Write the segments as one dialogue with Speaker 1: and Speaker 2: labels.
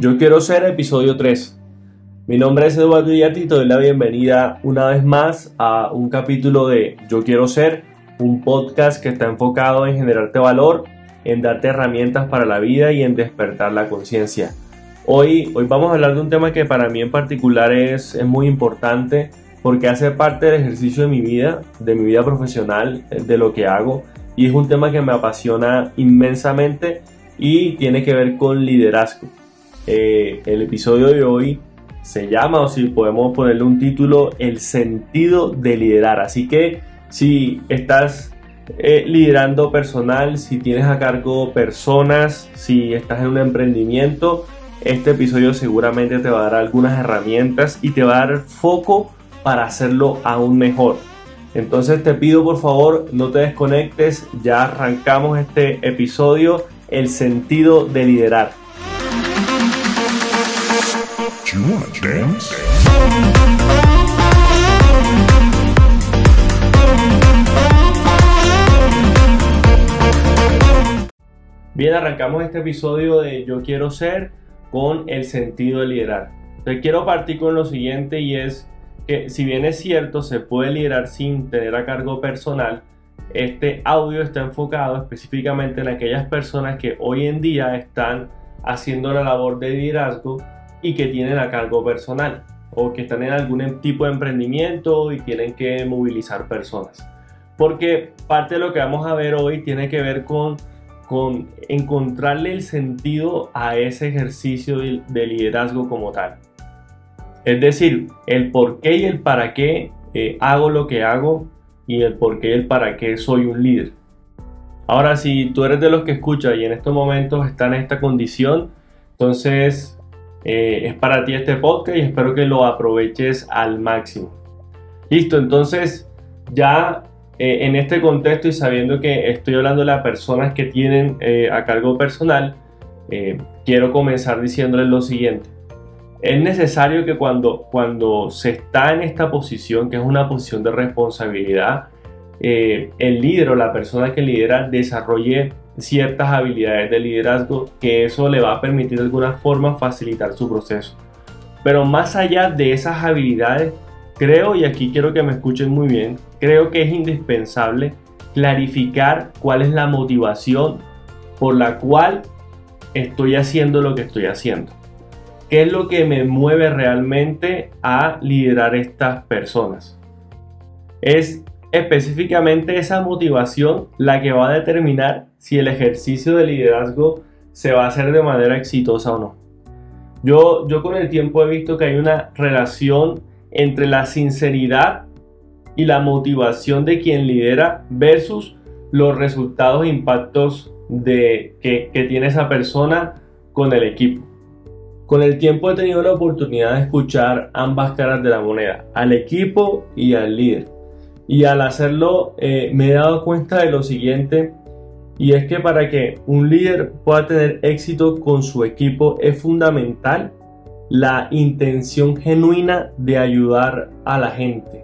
Speaker 1: Yo quiero ser episodio 3. Mi nombre es Eduardo Yati y te doy la bienvenida una vez más a un capítulo de Yo quiero ser, un podcast que está enfocado en generarte valor, en darte herramientas para la vida y en despertar la conciencia. Hoy, hoy vamos a hablar de un tema que para mí en particular es, es muy importante porque hace parte del ejercicio de mi vida, de mi vida profesional, de lo que hago y es un tema que me apasiona inmensamente y tiene que ver con liderazgo. Eh, el episodio de hoy se llama, o si podemos ponerle un título, El sentido de liderar. Así que si estás eh, liderando personal, si tienes a cargo personas, si estás en un emprendimiento, este episodio seguramente te va a dar algunas herramientas y te va a dar foco para hacerlo aún mejor. Entonces te pido por favor no te desconectes, ya arrancamos este episodio, el sentido de liderar. Bien, arrancamos este episodio de Yo quiero ser con el sentido de liderar. Te quiero partir con lo siguiente y es que si bien es cierto se puede liderar sin tener a cargo personal, este audio está enfocado específicamente en aquellas personas que hoy en día están haciendo la labor de liderazgo y que tienen a cargo personal o que están en algún tipo de emprendimiento y tienen que movilizar personas. Porque parte de lo que vamos a ver hoy tiene que ver con, con encontrarle el sentido a ese ejercicio de, liderazgo como tal. Es decir, el por qué y el para qué eh, hago lo que hago y el por qué y el para qué soy un líder. Ahora, si tú eres de los que escucha y en estos momentos está en esta condición, entonces eh, es para ti este podcast y espero que lo aproveches al máximo. Listo, entonces ya eh, en este contexto y sabiendo que estoy hablando de las personas que tienen eh, a cargo personal, quiero comenzar diciéndoles lo siguiente. Es necesario que cuando, cuando se está en esta posición, que es una posición de responsabilidad, el líder o la persona que lidera desarrolle ciertas habilidades de liderazgo que eso le va a permitir de alguna forma facilitar su proceso. Pero más allá de esas habilidades, creo, y aquí quiero que me escuchen muy bien, creo que es indispensable clarificar cuál es la motivación por la cual estoy haciendo lo que estoy haciendo. ¿Qué es lo que me mueve realmente a liderar estas personas? Es específicamente esa motivación la que va a determinar si el ejercicio de liderazgo se va a hacer de manera exitosa o no. Yo, yo con el tiempo he visto que hay una relación entre la sinceridad y la motivación de quien lidera versus los resultados e impactos de, que, que tiene esa persona con el equipo. Con el tiempo he tenido la oportunidad de escuchar ambas caras de la moneda, al equipo y al líder. Y al hacerlo eh, me he dado cuenta de lo siguiente, y es que para que un líder pueda tener éxito con su equipo es fundamental la intención genuina de ayudar a la gente.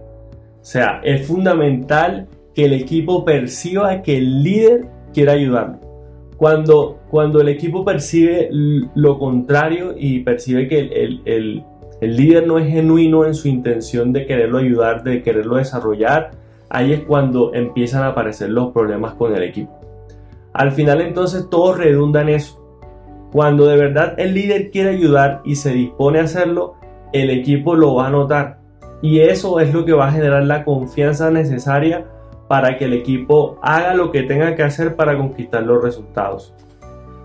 Speaker 1: O sea, es fundamental que el equipo perciba que el líder quiere ayudarlo. Cuando, cuando el equipo percibe lo contrario y percibe que el, el el líder no es genuino en su intención de quererlo ayudar, de quererlo desarrollar, ahí es cuando empiezan a aparecer los problemas con el equipo. Al final entonces todo redunda en eso. Cuando de verdad el líder quiere ayudar y se dispone a hacerlo, el equipo lo va a notar. Y eso es lo que va a generar la confianza necesaria para que el equipo haga lo que tenga que hacer para conquistar los resultados.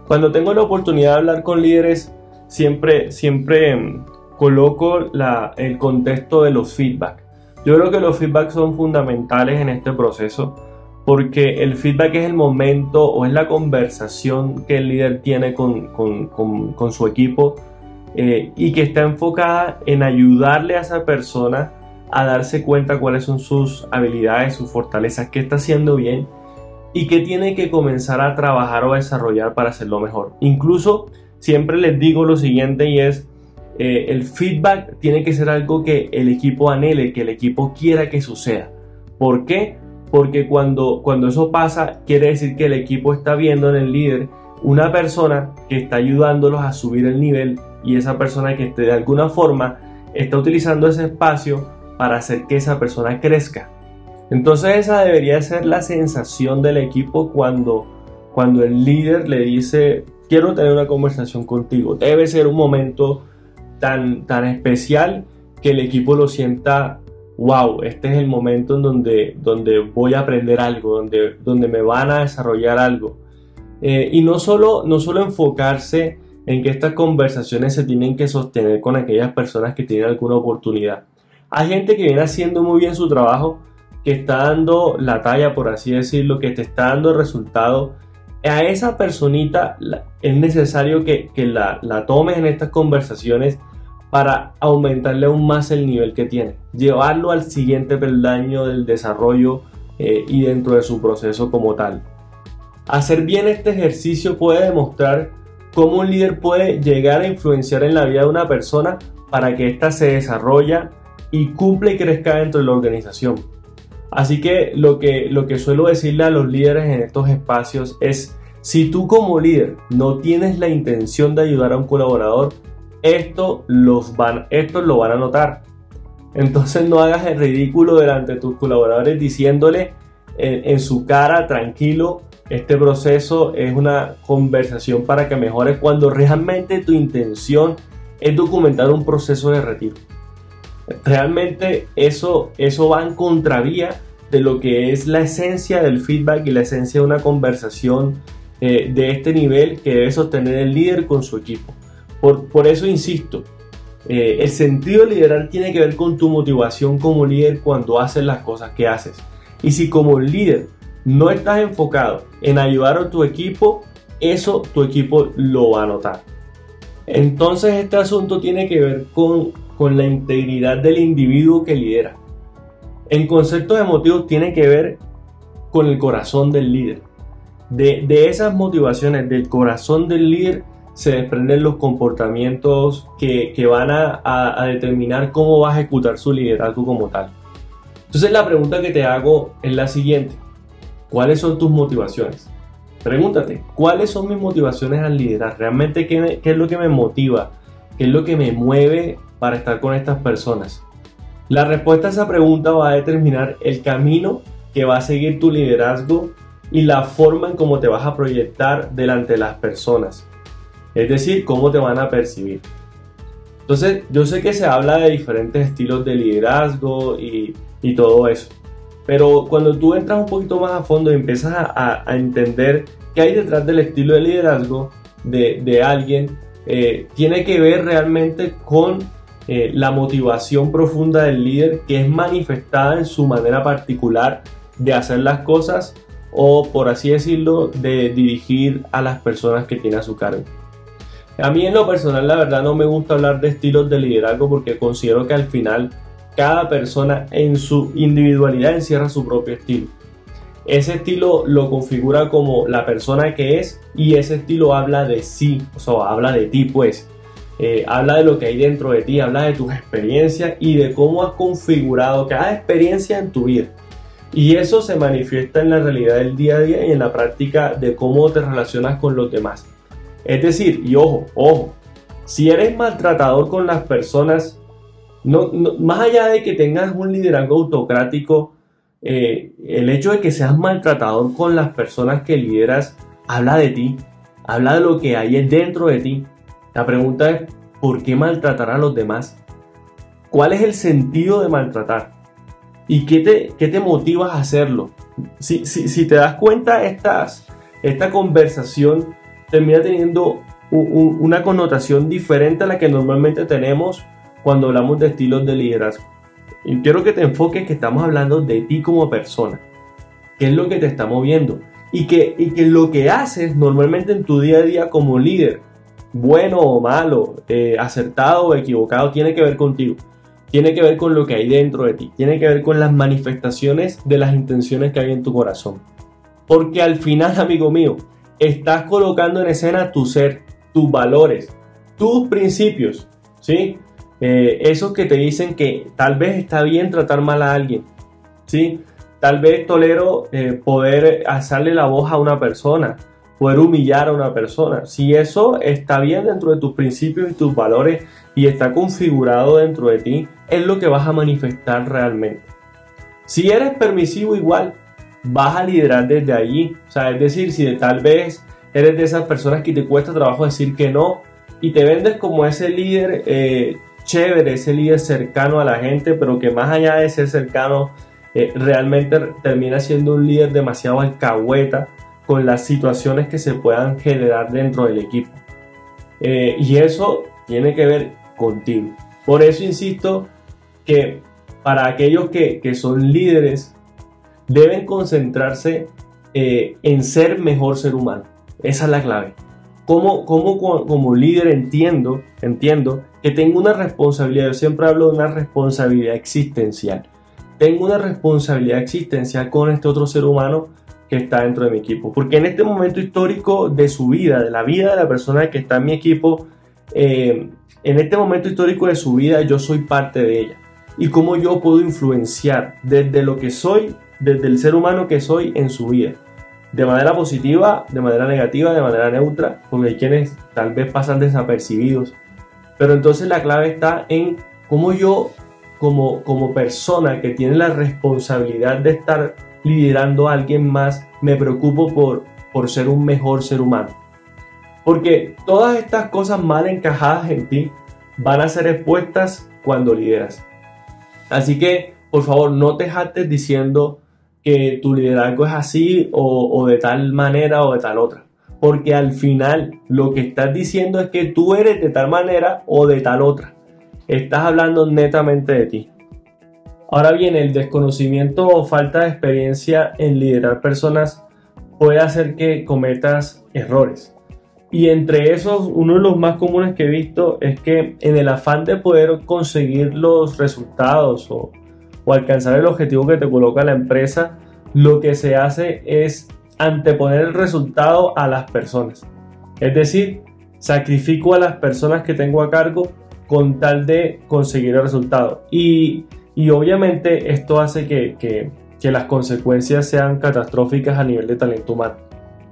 Speaker 1: Cuando tengo la oportunidad de hablar con líderes, siempre, siempre em, coloco el contexto de los feedback. Yo creo que los feedbacks son fundamentales en este proceso porque el feedback es el momento o es la conversación que el líder tiene con, su equipo eh, y que está enfocada en ayudarle a esa persona a darse cuenta cuáles son sus habilidades, sus fortalezas, qué está haciendo bien y qué tiene que comenzar a trabajar o desarrollar para hacerlo mejor. Incluso siempre les digo lo siguiente y es, eh, el feedback tiene que ser algo que el equipo anhele, que el equipo quiera que suceda. ¿Por qué? Porque cuando, cuando eso pasa, quiere decir que el equipo está viendo en el líder una persona que está ayudándolos a subir el nivel y esa persona que de alguna forma está utilizando ese espacio para hacer que esa persona crezca. Entonces esa debería ser la sensación del equipo cuando, cuando el líder le dice, quiero tener una conversación contigo. Debe ser un momento tan, tan especial que el equipo lo sienta, wow, este es el momento en donde, donde voy a aprender algo, donde, donde me van a desarrollar algo. Eh, y no solo, no solo enfocarse en que estas conversaciones se tienen que sostener con aquellas personas que tienen alguna oportunidad. Hay gente que viene haciendo muy bien su trabajo, que está dando la talla, por así decirlo, que te está dando el resultado, a esa personita es necesario que, la, la, tomes en estas conversaciones para aumentarle aún más el nivel que tiene, llevarlo al siguiente peldaño del desarrollo eh, y dentro de su proceso como tal. Hacer bien este ejercicio puede demostrar cómo un líder puede llegar a influenciar en la vida de una persona para que ésta se desarrolle y cumpla y crezca dentro de la organización. Así que lo, que lo que suelo decirle a los líderes en estos espacios es, si tú como líder no tienes la intención de ayudar a un colaborador, esto, los van, lo van a notar. Entonces no hagas el ridículo delante de tus colaboradores diciéndole en, en su cara, tranquilo, este proceso es una conversación para que mejores cuando realmente tu intención es documentar un proceso de retiro. Realmente eso, eso va en contravía de lo que es la esencia del feedback y la esencia de una conversación eh, de este nivel que debe sostener el líder con su equipo. Por, eso insisto, eh, el sentido de liderar tiene que ver con tu motivación como líder cuando haces las cosas que haces. Y si como líder no estás enfocado en ayudar a tu equipo, eso tu equipo lo va a notar. Entonces este asunto tiene que ver con con la integridad del individuo que lidera. En conceptos emotivos tiene que ver con el corazón del líder. De, esas motivaciones del corazón del líder se desprenden los comportamientos que, van a, a, determinar cómo va a ejecutar su liderazgo como tal. Entonces la pregunta que te hago es la siguiente. ¿Cuáles son tus motivaciones? Pregúntate, ¿cuáles son mis motivaciones al liderar? ¿Realmente qué, qué es lo que me motiva? ¿Qué es lo que me mueve para estar con estas personas? La respuesta a esa pregunta va a determinar el camino que va a seguir tu liderazgo y la forma en cómo te vas a proyectar delante de las personas. Es decir, cómo te van a percibir. Entonces, yo sé que se habla de diferentes estilos de liderazgo y, todo eso. Pero cuando tú entras un poquito más a fondo y empiezas a, entender qué hay detrás del estilo de liderazgo de, alguien, eh, tiene que ver realmente con eh, la motivación profunda del líder que es manifestada en su manera particular de hacer las cosas o por así decirlo de dirigir a las personas que tiene a su cargo. A mí en lo personal la verdad no me gusta hablar de estilos de liderazgo porque considero que al final cada persona en su individualidad encierra su propio estilo. Ese estilo lo configura como la persona que es y ese estilo habla de sí, o sea, habla de ti pues. Eh, habla de lo que hay dentro de ti, habla de tus experiencias y de cómo has configurado cada experiencia en tu vida. Y eso se manifiesta en la realidad del día a día y en la práctica de cómo te relacionas con los demás. Es decir, y ojo, ojo, si eres maltratador con las personas, no, más allá de que tengas un liderazgo autocrático, eh, el hecho de que seas maltratador con las personas que lideras habla de ti, habla de lo que hay dentro de ti. La pregunta es, ¿por qué maltratar a los demás? ¿Cuál es el sentido de maltratar? ¿Y qué te, qué te motiva a hacerlo? Si, si, te das cuenta, estas, esta conversación termina teniendo una connotación diferente a la que normalmente tenemos cuando hablamos de estilos de liderazgo. Y quiero que te enfoques que estamos hablando de ti como persona. ¿Qué es lo que te está moviendo? Y que, y que lo que haces normalmente en tu día a día como líder bueno o malo, eh, acertado o equivocado, tiene que ver contigo. Tiene que ver con lo que hay dentro de ti. Tiene que ver con las manifestaciones de las intenciones que hay en tu corazón. Porque al final, amigo mío, estás colocando en escena tu ser, tus valores, tus principios. ¿Sí? Eh, esos que te dicen que tal vez está bien tratar mal a alguien. ¿Sí? Tal vez tolero eh, poder alzarle la voz a una persona poder humillar a una persona. Si eso está bien dentro de tus principios y tus valores y está configurado dentro de ti, es lo que vas a manifestar realmente. Si eres permisivo igual, vas a liderar desde allí. O sea, es decir, si tal vez eres de esas personas que te cuesta trabajo decir que no y te vendes como ese líder eh, chévere, ese líder cercano a la gente, pero que más allá de ser cercano, eh, realmente termina siendo un líder demasiado alcahueta con las situaciones que se puedan generar dentro del equipo. Eh, y eso tiene que ver contigo. Por eso insisto que para aquellos que, son líderes, deben concentrarse eh, en ser mejor ser humano. Esa es la clave. Como, como, como líder entiendo, entiendo que tengo una responsabilidad, yo siempre hablo de una responsabilidad existencial. Tengo una responsabilidad existencial con este otro ser humano que está dentro de mi equipo. Porque en este momento histórico de su vida, de la vida de la persona que está en mi equipo, eh, en este momento histórico de su vida yo soy parte de ella. Y cómo yo puedo influenciar desde lo que soy, desde el ser humano que soy en su vida. De manera positiva, de manera negativa, de manera neutra, porque hay quienes tal vez pasan desapercibidos. Pero entonces la clave está en cómo yo, como, como persona que tiene la responsabilidad de estar liderando a alguien más, me preocupo por, por ser un mejor ser humano. Porque todas estas cosas mal encajadas en ti van a ser expuestas cuando lideras. Así que, por favor, no te jactes diciendo que tu liderazgo es así o, de tal manera o de tal otra. Porque al final lo que estás diciendo es que tú eres de tal manera o de tal otra. Estás hablando netamente de ti. Ahora bien, el desconocimiento o falta de experiencia en liderar personas puede hacer que cometas errores. Y entre esos, uno de los más comunes que he visto es que en el afán de poder conseguir los resultados o, alcanzar el objetivo que te coloca la empresa, lo que se hace es anteponer el resultado a las personas. Es decir, sacrifico a las personas que tengo a cargo con tal de conseguir el resultado. Y y obviamente esto hace que, las consecuencias sean catastróficas a nivel de talento humano.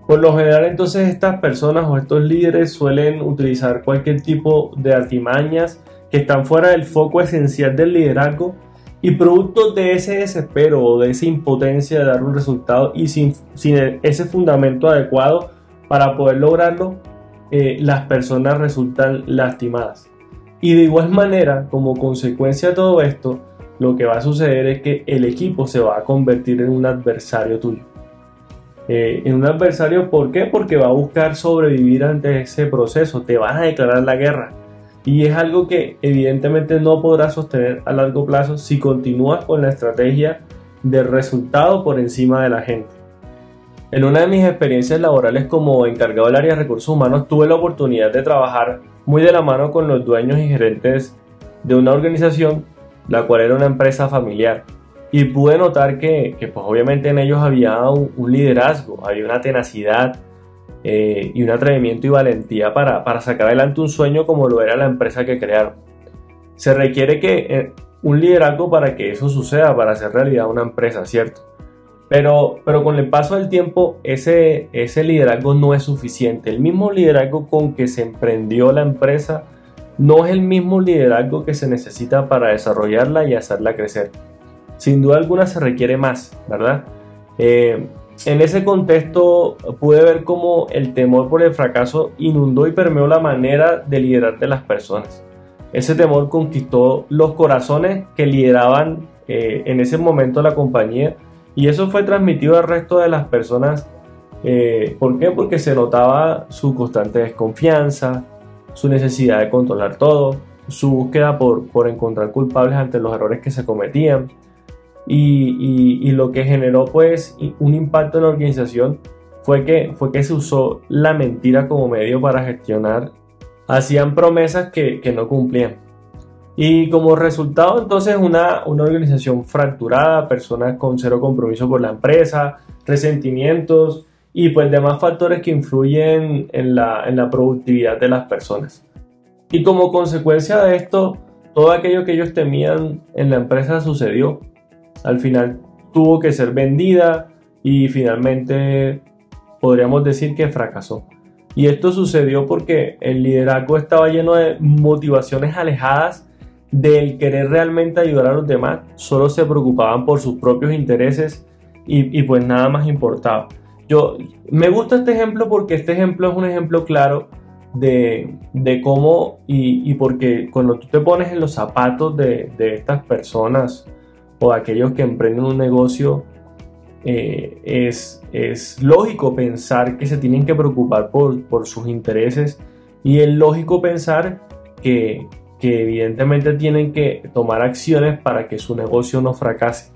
Speaker 1: Por lo general entonces estas personas o estos líderes suelen utilizar cualquier tipo de artimañas que están fuera del foco esencial del liderazgo y producto de ese desespero o de esa impotencia de dar un resultado y sin, ese fundamento adecuado para poder lograrlo, eh, las personas resultan lastimadas. Y de igual manera, como consecuencia de todo esto, lo que va a suceder es que el equipo se va a convertir en un adversario tuyo. Eh, en un adversario, ¿por qué? Porque va a buscar sobrevivir ante ese proceso, te van a declarar la guerra. Y es algo que evidentemente no podrás sostener a largo plazo si continúas con la estrategia de resultado por encima de la gente. En una de mis experiencias laborales como encargado del área de recursos humanos tuve la oportunidad de trabajar muy de la mano con los dueños y gerentes de una organización la cual era una empresa familiar. Y pude notar que, pues obviamente en ellos había un, liderazgo, había una tenacidad eh, y un atrevimiento y valentía para, para, sacar adelante un sueño como lo era la empresa que crearon. Se requiere que eh, un liderazgo para que eso suceda, para hacer realidad una empresa, ¿cierto? Pero, pero con el paso del tiempo ese, ese liderazgo no es suficiente. El mismo liderazgo con que se emprendió la empresa no es el mismo liderazgo que se necesita para desarrollarla y hacerla crecer. Sin duda alguna se requiere más, ¿verdad? Eh, en ese contexto pude ver cómo el temor por el fracaso inundó y permeó la manera de liderar de las personas. Ese temor conquistó los corazones que lideraban eh, en ese momento la compañía y eso fue transmitido al resto de las personas. Eh, ¿Por qué? Porque se notaba su constante desconfianza, su necesidad de controlar todo, su búsqueda por, por encontrar culpables ante los errores que se cometían y, y, lo que generó pues un impacto en la organización fue que, fue que se usó la mentira como medio para gestionar, hacían promesas que, que no cumplían. Y como resultado entonces una, una organización fracturada, personas con cero compromiso por la empresa, resentimientos, y pues demás factores que influyen en la, en la productividad de las personas. Y como consecuencia de esto, todo aquello que ellos temían en la empresa sucedió. Al final tuvo que ser vendida y finalmente podríamos decir que fracasó. Y esto sucedió porque el liderazgo estaba lleno de motivaciones alejadas del querer realmente ayudar a los demás, solo se preocupaban por sus propios intereses y, pues nada más importaba. Yo me gusta este ejemplo porque este ejemplo es un ejemplo claro de, cómo y, porque cuando tú te pones en los zapatos de, estas personas o aquellos que emprenden un negocio, eh, es, es, lógico pensar que se tienen que preocupar por, por sus intereses y es lógico pensar que, que evidentemente tienen que tomar acciones para que su negocio no fracase.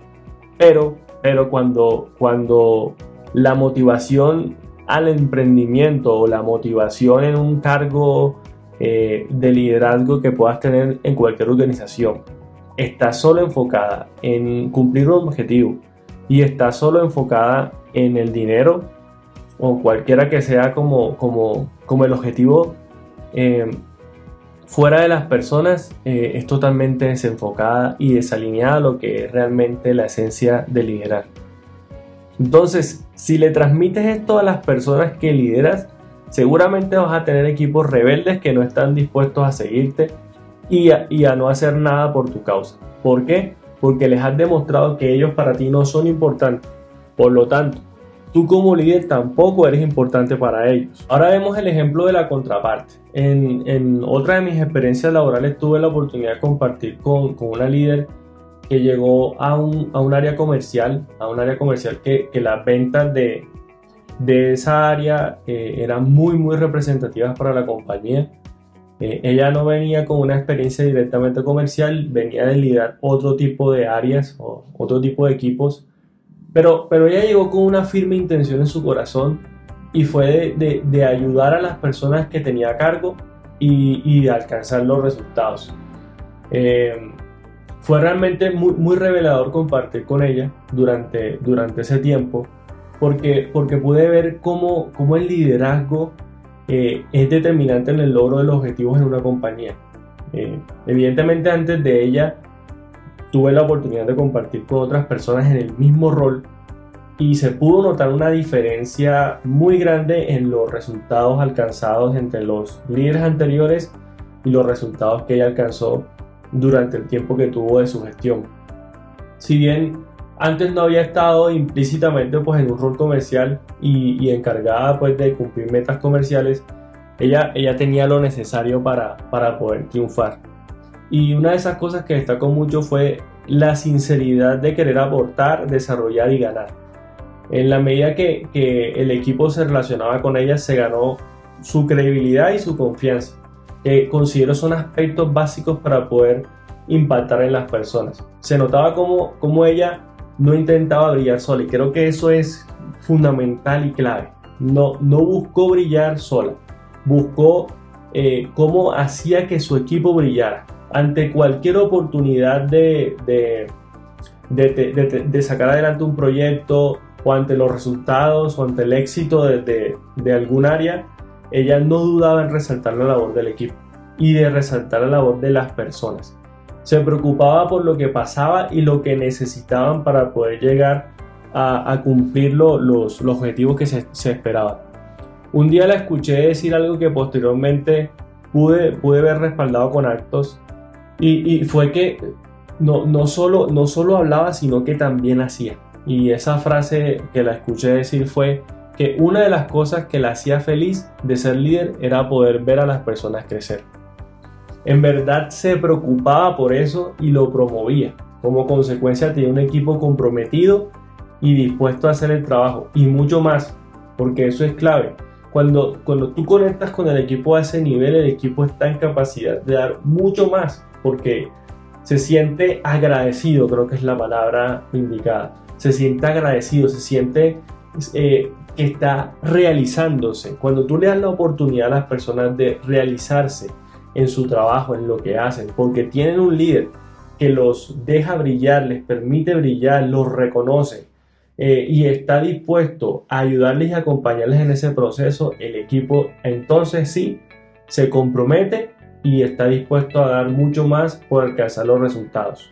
Speaker 1: Pero, pero cuando, cuando la motivación al emprendimiento o la motivación en un cargo eh, de liderazgo que puedas tener en cualquier organización está solo enfocada en cumplir un objetivo y está solo enfocada en el dinero o cualquiera que sea como, como, como el objetivo, eh, fuera de las personas eh, es totalmente desenfocada y desalineada a lo que es realmente la esencia de liderar. Entonces, si le transmites esto a las personas que lideras, seguramente vas a tener equipos rebeldes que no están dispuestos a seguirte y a, a no hacer nada por tu causa. ¿Por qué? Porque les has demostrado que ellos para ti no son importantes. Por lo tanto, tú como líder tampoco eres importante para ellos. Ahora vemos el ejemplo de la contraparte. En, otra de mis experiencias laborales tuve la oportunidad de compartir con, una líder que llegó a un, área comercial, a un área comercial que, las ventas de, esa área eh, eran muy, muy representativas para la compañía. Eh, ella no venía con una experiencia directamente comercial, venía de liderar otro tipo de áreas o otro tipo de equipos pero, pero ella llegó con una firme intención en su corazón y fue de, ayudar a las personas que tenía a cargo y, de alcanzar los resultados. Eh, fue realmente muy, muy, revelador compartir con ella durante, durante ese tiempo porque, porque pude ver cómo, cómo el liderazgo es determinante en el logro de los objetivos en una compañía. Eh, evidentemente antes de ella tuve la oportunidad de compartir con otras personas en el mismo rol y se pudo notar una diferencia muy grande en los resultados alcanzados entre los líderes anteriores y los resultados que ella alcanzó durante el tiempo que tuvo de su gestión. Si bien antes no había estado implícitamente pues, en un rol comercial y, encargada pues, de cumplir metas comerciales, ella, ella tenía lo necesario para, para poder triunfar. Y una de esas cosas que destacó mucho fue la sinceridad de querer aportar, desarrollar y ganar. En la medida que, el equipo se relacionaba con ella, se ganó su credibilidad y su confianza, que considero son aspectos básicos para poder impactar en las personas. Se notaba como, como ella no intentaba brillar sola y creo que eso es fundamental y clave. No, no buscó brillar sola, buscó eh, cómo hacía que su equipo brillara ante cualquier oportunidad de, de, sacar adelante un proyecto o ante los resultados o ante el éxito de, algún área, ella no dudaba en resaltar la labor del equipo y de resaltar la labor de las personas. Se preocupaba por lo que pasaba y lo que necesitaban para poder llegar a, cumplir los, objetivos que se, esperaban. Un día la escuché decir algo que posteriormente pude, ver respaldado con actos y, fue que no, solo, no solo hablaba, sino que también hacía. Y esa frase que la escuché decir fue que una de las cosas que la hacía feliz de ser líder era poder ver a las personas crecer. En verdad se preocupaba por eso y lo promovía. Como consecuencia tenía un equipo comprometido y dispuesto a hacer el trabajo y mucho más, porque eso es clave. Cuando, cuando tú conectas con el equipo a ese nivel, el equipo está en capacidad de dar mucho más porque se siente agradecido, creo que es la palabra indicada. Se siente agradecido, se siente eh, que está realizándose. Cuando tú le das la oportunidad a las personas de realizarse en su trabajo, en lo que hacen, porque tienen un líder que los deja brillar, les permite brillar, los reconoce eh, y está dispuesto a ayudarles y acompañarles en ese proceso, el equipo entonces sí se compromete y está dispuesto a dar mucho más por alcanzar los resultados.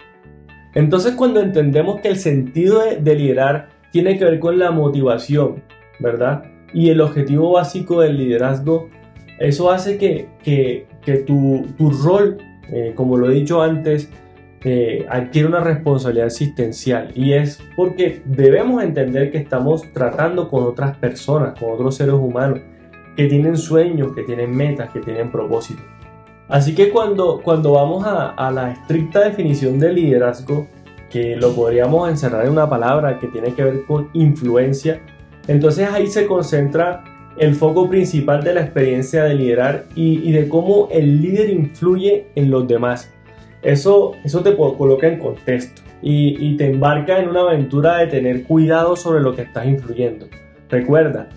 Speaker 1: Entonces cuando entendemos que el sentido de, liderar tiene que ver con la motivación, ¿verdad? y el objetivo básico del liderazgo, eso hace que, que, que tu, tu, rol, eh, como lo he dicho antes, eh, adquiere una responsabilidad existencial y es porque debemos entender que estamos tratando con otras personas, con otros seres humanos que tienen sueños, que tienen metas, que tienen propósitos. Así que cuando, cuando vamos a, a la estricta definición de liderazgo, que lo podríamos encerrar en una palabra que tiene que ver con influencia, entonces ahí se concentra el foco principal de la experiencia de liderar y, de cómo el líder influye en los demás. Eso, eso te coloca en contexto y, te embarca en una aventura de tener cuidado sobre lo que estás influyendo. Recuerda,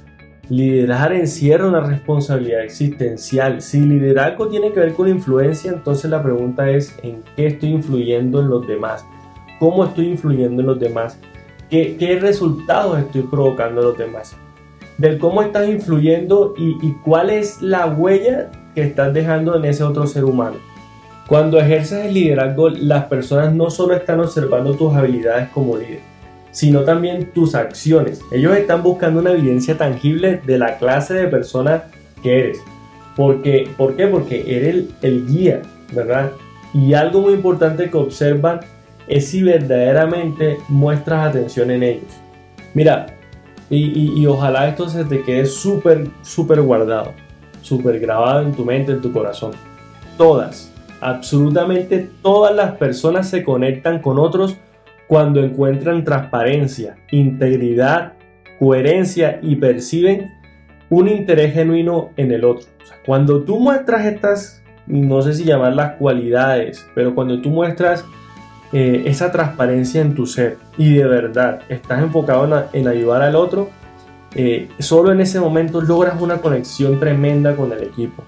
Speaker 1: liderar encierra una responsabilidad existencial. Si liderazgo tiene que ver con influencia, entonces la pregunta es ¿en qué estoy influyendo en los demás? ¿Cómo estoy influyendo en los demás? ¿Qué, resultados estoy provocando a los demás? Del cómo estás influyendo y, y cuál es la huella que estás dejando en ese otro ser humano. Cuando ejerces el liderazgo, las personas no solo están observando tus habilidades como líder, sino también tus acciones. Ellos están buscando una evidencia tangible de la clase de persona que eres. Porque, ¿Por qué? Porque eres el, el guía, ¿verdad? Y algo muy importante que observan es si verdaderamente muestras atención en ellos. Mira, y, ojalá esto se te quede súper, súper guardado, súper grabado en tu mente, en tu corazón. Todas, absolutamente todas las personas se conectan con otros cuando encuentran transparencia, integridad, coherencia y perciben un interés genuino en el otro. cuando tú muestras estas, no sé si llamarlas cualidades, pero cuando tú muestras eh, esa transparencia en tu ser y de verdad estás enfocado en, ayudar al otro, eh, solo en ese momento logras una conexión tremenda con el equipo.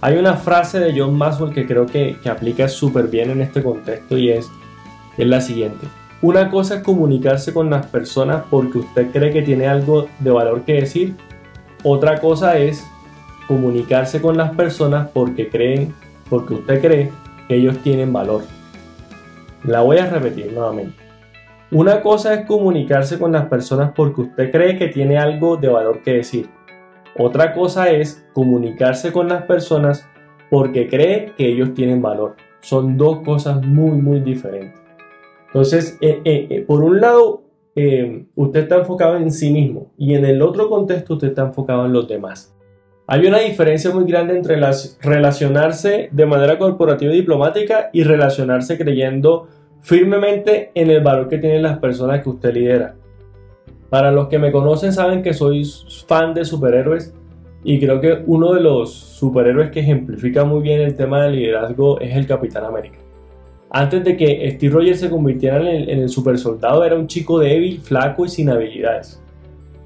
Speaker 1: Hay una frase de John Maxwell que creo que, aplica súper bien en este contexto y es, es la siguiente. Una cosa es comunicarse con las personas porque usted cree que tiene algo de valor que decir. Otra cosa es comunicarse con las personas porque creen, porque usted cree que ellos tienen valor. La voy a repetir nuevamente. Una cosa es comunicarse con las personas porque usted cree que tiene algo de valor que decir. Otra cosa es comunicarse con las personas porque cree que ellos tienen valor. Son dos cosas muy, muy diferentes. Entonces, eh, eh, eh, por un lado, usted está enfocado en sí mismo y en el otro contexto usted está enfocado en los demás. Hay una diferencia muy grande entre las, relacionarse de manera corporativa y diplomática y relacionarse creyendo firmemente en el valor que tienen las personas que usted lidera. Para los que me conocen saben que soy fan de superhéroes y creo que uno de los superhéroes que ejemplifica muy bien el tema del liderazgo es el Capitán América. Antes de que Steve Rogers se convirtiera en el, en el super soldado era un chico débil, flaco y sin habilidades.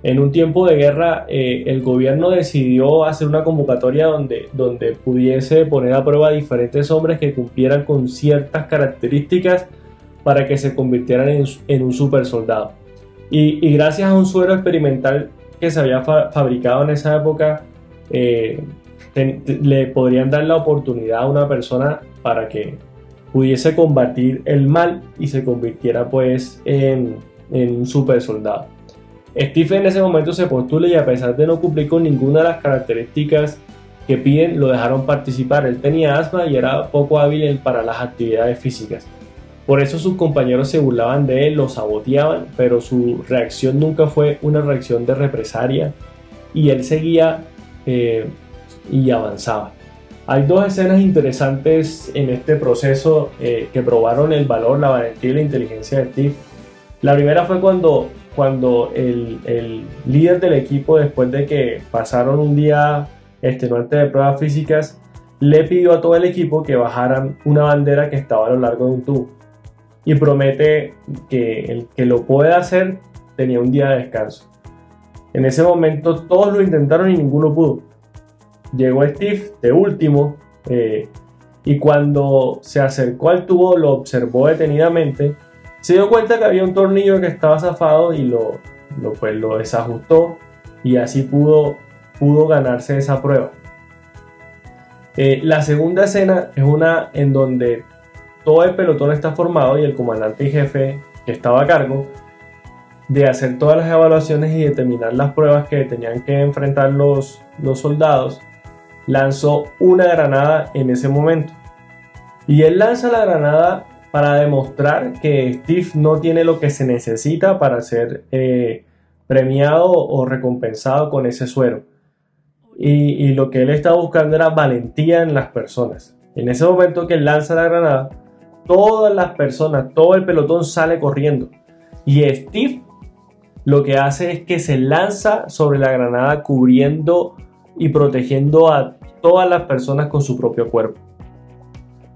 Speaker 1: En un tiempo de guerra, eh, el gobierno decidió hacer una convocatoria donde, donde pudiese poner a prueba a diferentes hombres que cumplieran con ciertas características para que se convirtieran en, un super soldado. Y, gracias a un suero experimental que se había fabricado en esa época, eh, le podrían dar la oportunidad a una persona para que pudiese combatir el mal y se convirtiera pues en, en un super soldado. Steve en ese momento se postula y a pesar de no cumplir con ninguna de las características que piden, lo dejaron participar. Él tenía asma y era poco hábil para las actividades físicas. Por eso sus compañeros se burlaban de él, lo saboteaban, pero su reacción nunca fue una reacción de represalia y él seguía eh, y avanzaba. Hay dos escenas interesantes en este proceso eh, que probaron el valor, la valentía y la inteligencia de Steve. La primera fue cuando cuando el, líder del equipo, después de que pasaron un día extenuante de pruebas físicas, le pidió a todo el equipo que bajaran una bandera que estaba a lo largo de un tubo. Y promete que el que lo pueda hacer tenía un día de descanso. En ese momento todos lo intentaron y ninguno pudo. Llegó Steve de último eh, y cuando se acercó al tubo lo observó detenidamente se dio cuenta que había un tornillo que estaba zafado y lo, pues, lo desajustó y así pudo, pudo ganarse esa prueba. Eh, la segunda escena es una en donde todo el pelotón está formado y el comandante y jefe que estaba a cargo de hacer todas las evaluaciones y determinar las pruebas que tenían que enfrentar los soldados, lanzó una granada en ese momento. Y él lanza la granada para demostrar que Steve no tiene lo que se necesita para ser eh, premiado o recompensado con ese suero. Y, lo que él estaba buscando era valentía en las personas. En ese momento que él lanza la granada, todas las personas, todo el pelotón sale corriendo. Y Steve lo que hace es que se lanza sobre la granada cubriendo y protegiendo a todas las personas con su propio cuerpo.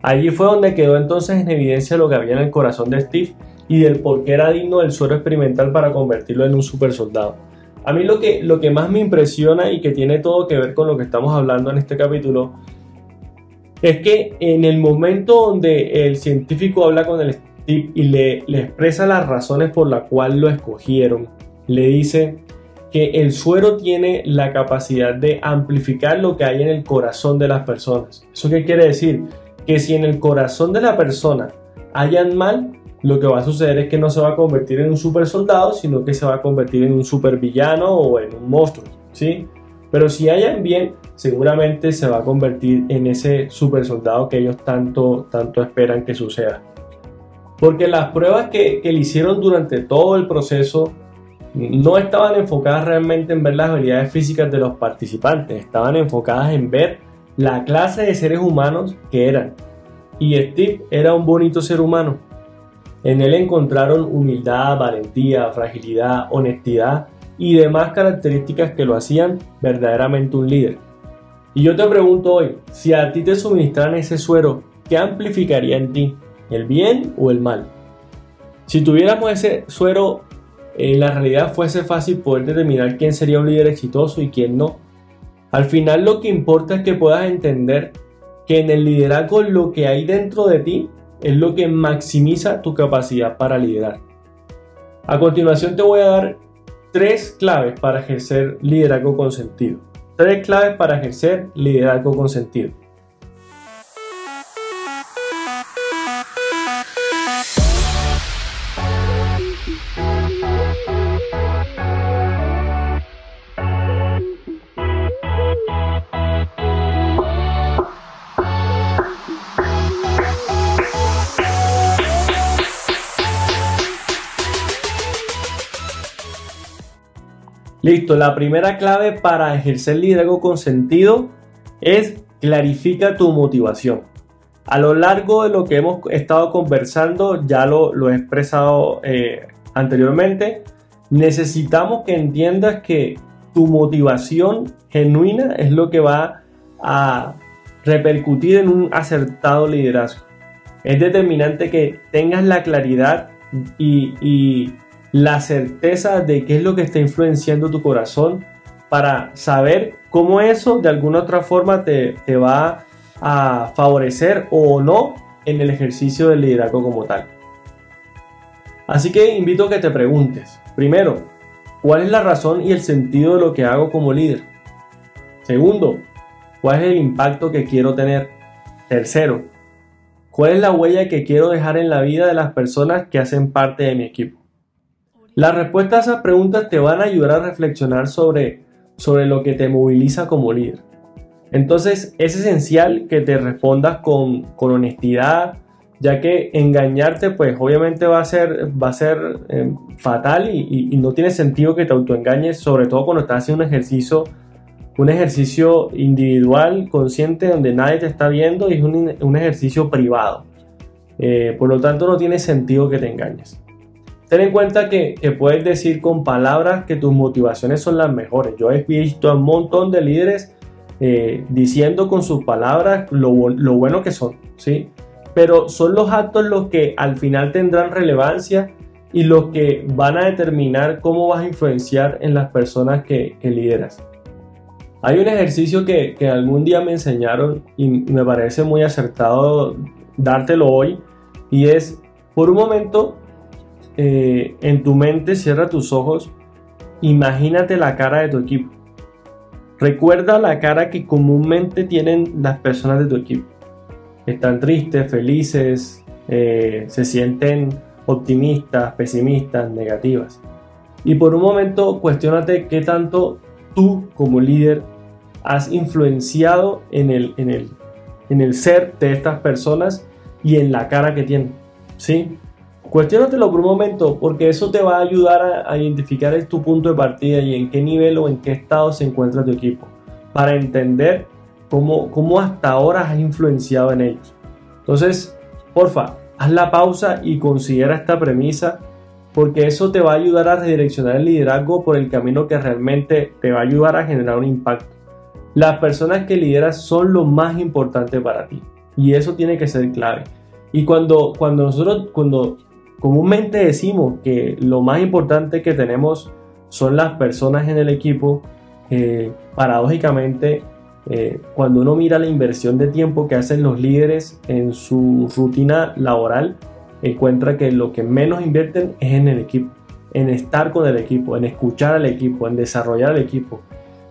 Speaker 1: Allí fue donde quedó entonces en evidencia lo que había en el corazón de Steve y del por qué era digno del suero experimental para convertirlo en un super soldado. A mí lo que, lo que más me impresiona y que tiene todo que ver con lo que estamos hablando en este capítulo es que en el momento donde el científico habla con el Steve y le, le expresa las razones por las cuales lo escogieron, le dice que el suero tiene la capacidad de amplificar lo que hay en el corazón de las personas. ¿Eso qué quiere decir? Que si en el corazón de la persona hayan mal, lo que va a suceder es que no se va a convertir en un super soldado, sino que se va a convertir en un super villano o en un monstruo, ¿sí? Pero si hayan bien, seguramente se va a convertir en ese super soldado que ellos tanto, tanto esperan que suceda. Porque las pruebas que, que le hicieron durante todo el proceso no estaban enfocadas realmente en ver las habilidades físicas de los participantes, estaban enfocadas en ver la clase de seres humanos que eran. Y Steve era un bonito ser humano. En él encontraron humildad, valentía, fragilidad, honestidad y demás características que lo hacían verdaderamente un líder. Y yo te pregunto hoy, si a ti te suministran ese suero, ¿qué amplificaría en ti? ¿El bien o el mal? Si tuviéramos ese suero en la realidad fuese fácil poder determinar quién sería un líder exitoso y quién no. Al final lo que importa es que puedas entender que en el liderazgo lo que hay dentro de ti es lo que maximiza tu capacidad para liderar. A continuación te voy a dar tres claves para ejercer liderazgo con sentido. Tres claves para ejercer liderazgo con sentido. Listo, la primera clave para ejercer liderazgo con sentido es clarifica tu motivación. A lo largo de lo que hemos estado conversando, ya lo, he expresado eh, anteriormente, necesitamos que entiendas que tu motivación genuina es lo que va a repercutir en un acertado liderazgo. Es determinante que tengas la claridad y la certeza de qué es lo que está influenciando tu corazón para saber cómo eso de alguna otra forma te, te va a favorecer o no en el ejercicio del liderazgo como tal. Así que invito a que te preguntes, primero, ¿cuál es la razón y el sentido de lo que hago como líder? Segundo, ¿cuál es el impacto que quiero tener? Tercero, ¿cuál es la huella que quiero dejar en la vida de las personas que hacen parte de mi equipo? Las respuestas a esas preguntas te van a ayudar a reflexionar sobre, sobre lo que te moviliza como líder. Entonces es esencial que te respondas con, honestidad, ya que engañarte pues obviamente va a ser, va a ser eh, fatal y, no tiene sentido que te autoengañes, sobre todo cuando estás haciendo un ejercicio, un ejercicio individual, consciente, donde nadie te está viendo y es un, ejercicio privado. Eh, por lo tanto no tiene sentido que te engañes. Ten en cuenta que, puedes decir con palabras que tus motivaciones son las mejores. Yo he visto a un montón de líderes eh, diciendo con sus palabras lo, bueno que son, ¿sí? Pero son los actos los que al final tendrán relevancia y los que van a determinar cómo vas a influenciar en las personas que, lideras. Hay un ejercicio que, que, algún día me enseñaron y me parece muy acertado dártelo hoy y es por un momento eh, en tu mente, cierra tus ojos, imagínate la cara de tu equipo. Recuerda la cara que comúnmente tienen las personas de tu equipo. Están tristes, felices, eh, se sienten optimistas, pesimistas, negativas. Y por un momento cuestionate qué tanto tú como líder has influenciado en el, en el, en el ser de estas personas y en la cara que tienen. ¿Sí? Cuestiónatelo por un momento porque eso te va a ayudar a, identificar tu punto de partida y en qué nivel o en qué estado se encuentra tu equipo para entender cómo, cómo hasta ahora has influenciado en ellos. Entonces, porfa, haz la pausa y considera esta premisa porque eso te va a ayudar a redireccionar el liderazgo por el camino que realmente te va a ayudar a generar un impacto. Las personas que lideras son lo más importante para ti y eso tiene que ser clave. Y cuando, cuando nosotros, cuando comúnmente decimos que lo más importante que tenemos son las personas en el equipo, eh, paradójicamente, eh, cuando uno mira la inversión de tiempo que hacen los líderes en su rutina laboral, encuentra que lo que menos invierten es en el equipo, en estar con el equipo, en escuchar al equipo, en desarrollar al equipo.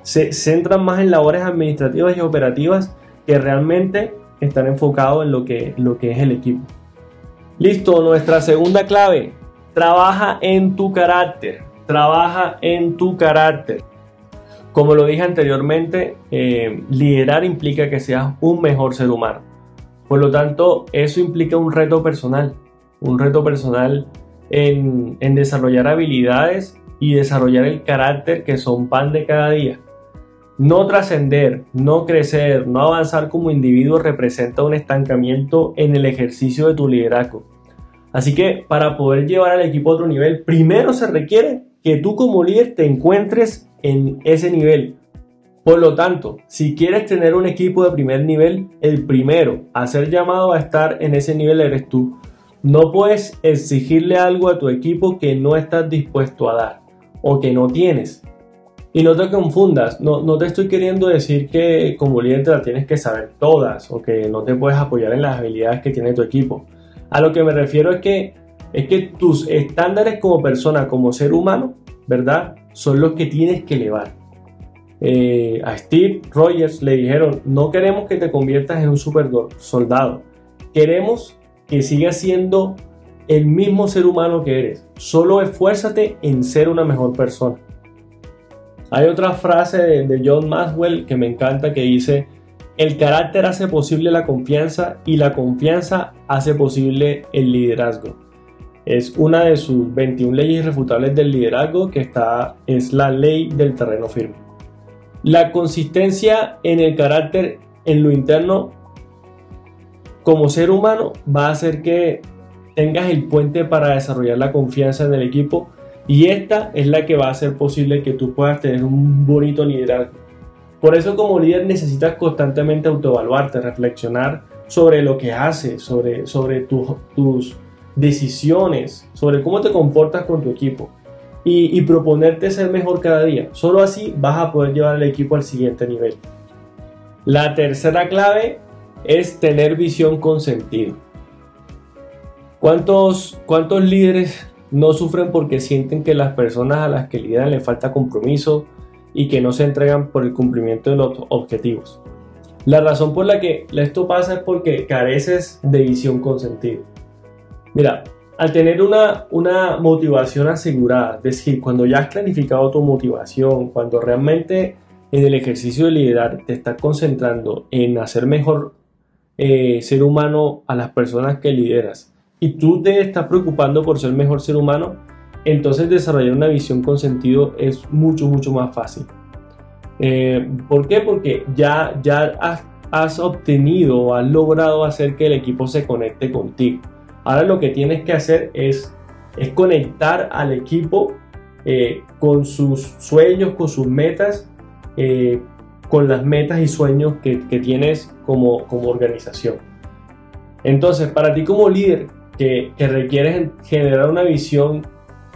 Speaker 1: Se centran más en labores administrativas y operativas que realmente están enfocados en lo que, lo que es el equipo. Listo, nuestra segunda clave. Trabaja en tu carácter. Trabaja en tu carácter. Como lo dije anteriormente, eh, liderar implica que seas un mejor ser humano. Por lo tanto, eso implica un reto personal. Un reto personal en, en desarrollar habilidades y desarrollar el carácter que son pan de cada día. No trascender, no crecer, no avanzar como individuo representa un estancamiento en el ejercicio de tu liderazgo. Así que para poder llevar al equipo a otro nivel, primero se requiere que tú como líder te encuentres en ese nivel. Por lo tanto, si quieres tener un equipo de primer nivel, el primero a ser llamado a estar en ese nivel eres tú. No puedes exigirle algo a tu equipo que no estás dispuesto a dar o que no tienes. Y no te confundas, no, te estoy queriendo decir que como líder te la tienes que saber todas o que no te puedes apoyar en las habilidades que tiene tu equipo. A lo que me refiero es que, es que tus estándares como persona, como ser humano, ¿verdad? Son los que tienes que elevar. Eh, a Steve Rogers le dijeron, no queremos que te conviertas en un super soldado, queremos que sigas siendo el mismo ser humano que eres, solo esfuérzate en ser una mejor persona. Hay otra frase de, John Maxwell que me encanta que dice, el carácter hace posible la confianza y la confianza hace posible el liderazgo. Es una de sus 21 leyes irrefutables del liderazgo que está, es la ley del terreno firme. La consistencia en el carácter en lo interno como ser humano va a hacer que tengas el puente para desarrollar la confianza en el equipo y esta es la que va a hacer posible que tú puedas tener un bonito liderazgo. Por eso como líder necesitas constantemente autoevaluarte, reflexionar sobre lo que haces, sobre, sobre tus decisiones, sobre cómo te comportas con tu equipo y, proponerte ser mejor cada día. Solo así vas a poder llevar al equipo al siguiente nivel. La tercera clave es tener visión con sentido. ¿Cuántos, cuántos líderes no sufren porque sienten que las personas a las que lideran les falta compromiso y que no se entregan por el cumplimiento de los objetivos. La razón por la que esto pasa es porque careces de visión con sentido. Mira, al tener una, motivación asegurada, es decir, cuando ya has planificado tu motivación, cuando realmente en el ejercicio de liderar te estás concentrando en hacer mejor eh, ser humano a las personas que lideras y tú te estás preocupando por ser mejor ser humano, entonces desarrollar una visión con sentido es mucho, mucho más fácil. Eh, ¿Por qué? Porque ya, ya has, obtenido o has logrado hacer que el equipo se conecte contigo. Ahora lo que tienes que hacer es, es conectar al equipo eh, con sus sueños, con sus metas, eh, con las metas y sueños que, que tienes como, como organización. Entonces, para ti como líder, que, requiere generar una visión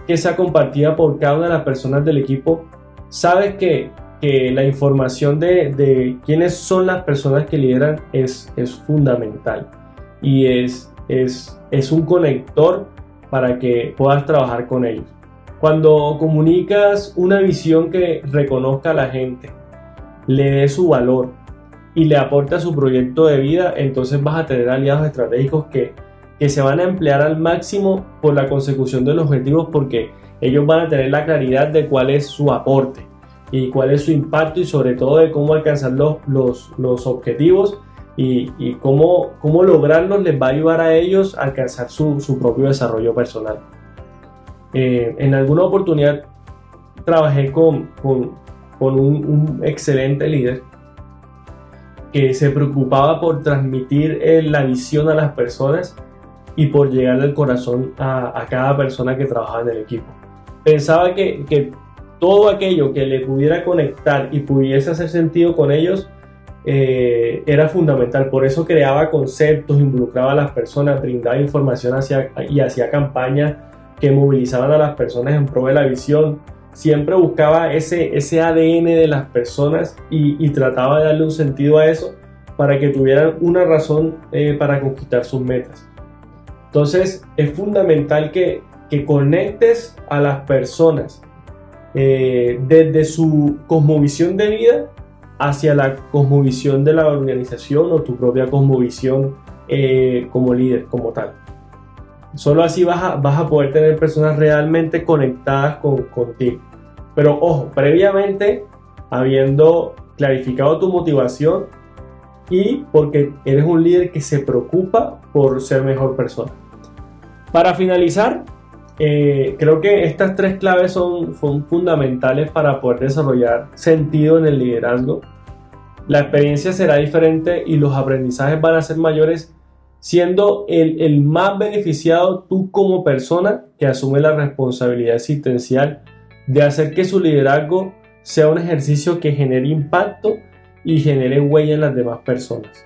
Speaker 1: que sea compartida por cada una de las personas del equipo, sabes que, la información de, quiénes son las personas que lideran es, es fundamental y es, es, es un conector para que puedas trabajar con ellos. Cuando comunicas una visión que reconozca a la gente, le dé su valor y le aporte a su proyecto de vida, entonces vas a tener aliados estratégicos que que se van a emplear al máximo por la consecución de los objetivos porque ellos van a tener la claridad de cuál es su aporte y cuál es su impacto y sobre todo de cómo alcanzar los, los, objetivos y, y, cómo, cómo lograrlos les va a ayudar a ellos a alcanzar su, su propio desarrollo personal. Eh, en alguna oportunidad trabajé con, con, con un, un, excelente líder que se preocupaba por transmitir eh, la visión a las personas y por llegar al corazón a, a cada persona que trabajaba en el equipo. Pensaba que, que todo aquello que le pudiera conectar y pudiese hacer sentido con ellos eh, era fundamental. Por eso creaba conceptos, involucraba a las personas, brindaba información hacia, y hacía campañas que movilizaban a las personas en pro de la visión. Siempre buscaba ese, ese ADN de las personas y, trataba de darle un sentido a eso para que tuvieran una razón eh, para conquistar sus metas. Entonces es fundamental que, que conectes a las personas eh, desde su cosmovisión de vida hacia la cosmovisión de la organización o tu propia cosmovisión eh, como líder, como tal. Solo así vas a, vas a poder tener personas realmente conectadas con, contigo. Pero ojo, previamente habiendo clarificado tu motivación y porque eres un líder que se preocupa por ser mejor persona. Para finalizar, eh, creo que estas tres claves son, fundamentales para poder desarrollar sentido en el liderazgo. La experiencia será diferente y los aprendizajes van a ser mayores siendo el, el, más beneficiado tú como persona que asume la responsabilidad existencial de hacer que su liderazgo sea un ejercicio que genere impacto y genere huella en las demás personas.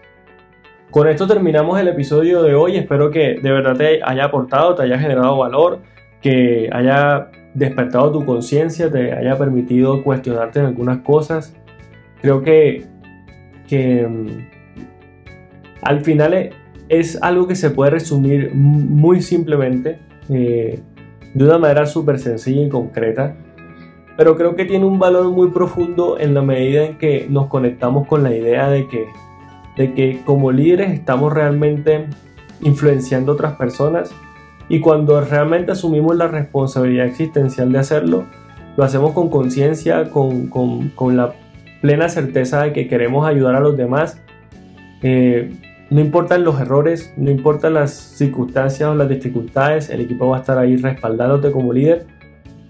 Speaker 1: Con esto terminamos el episodio de hoy, espero que de verdad te haya aportado, te haya generado valor que haya despertado tu conciencia, te haya permitido cuestionarte en algunas cosas. Creo que, que mm, al final es, algo que se puede resumir muy simplemente, eh, de una manera súper sencilla y concreta, pero creo que tiene un valor muy profundo en la medida en que nos conectamos con la idea de que, de que como líderes estamos realmente influenciando a otras personas y cuando realmente asumimos la responsabilidad existencial de hacerlo, lo hacemos con conciencia, con, con, con, la plena certeza de que queremos ayudar a los demás. Eh, no importan los errores, no importan las circunstancias o las dificultades, el equipo va a estar ahí respaldándote como líder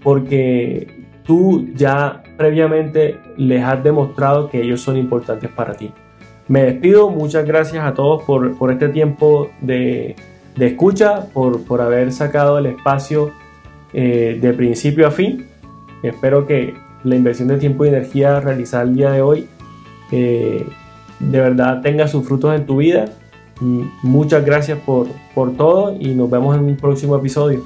Speaker 1: porque tú ya previamente les has demostrado que ellos son importantes para ti. Me despido, muchas gracias a todos por, por este tiempo de, de escucha, por, por haber sacado el espacio eh, de principio a fin. Espero que la inversión de tiempo y energía realizada el día de hoy eh, de verdad tenga sus frutos en tu vida. Muchas gracias por, por todo y nos vemos en un próximo episodio.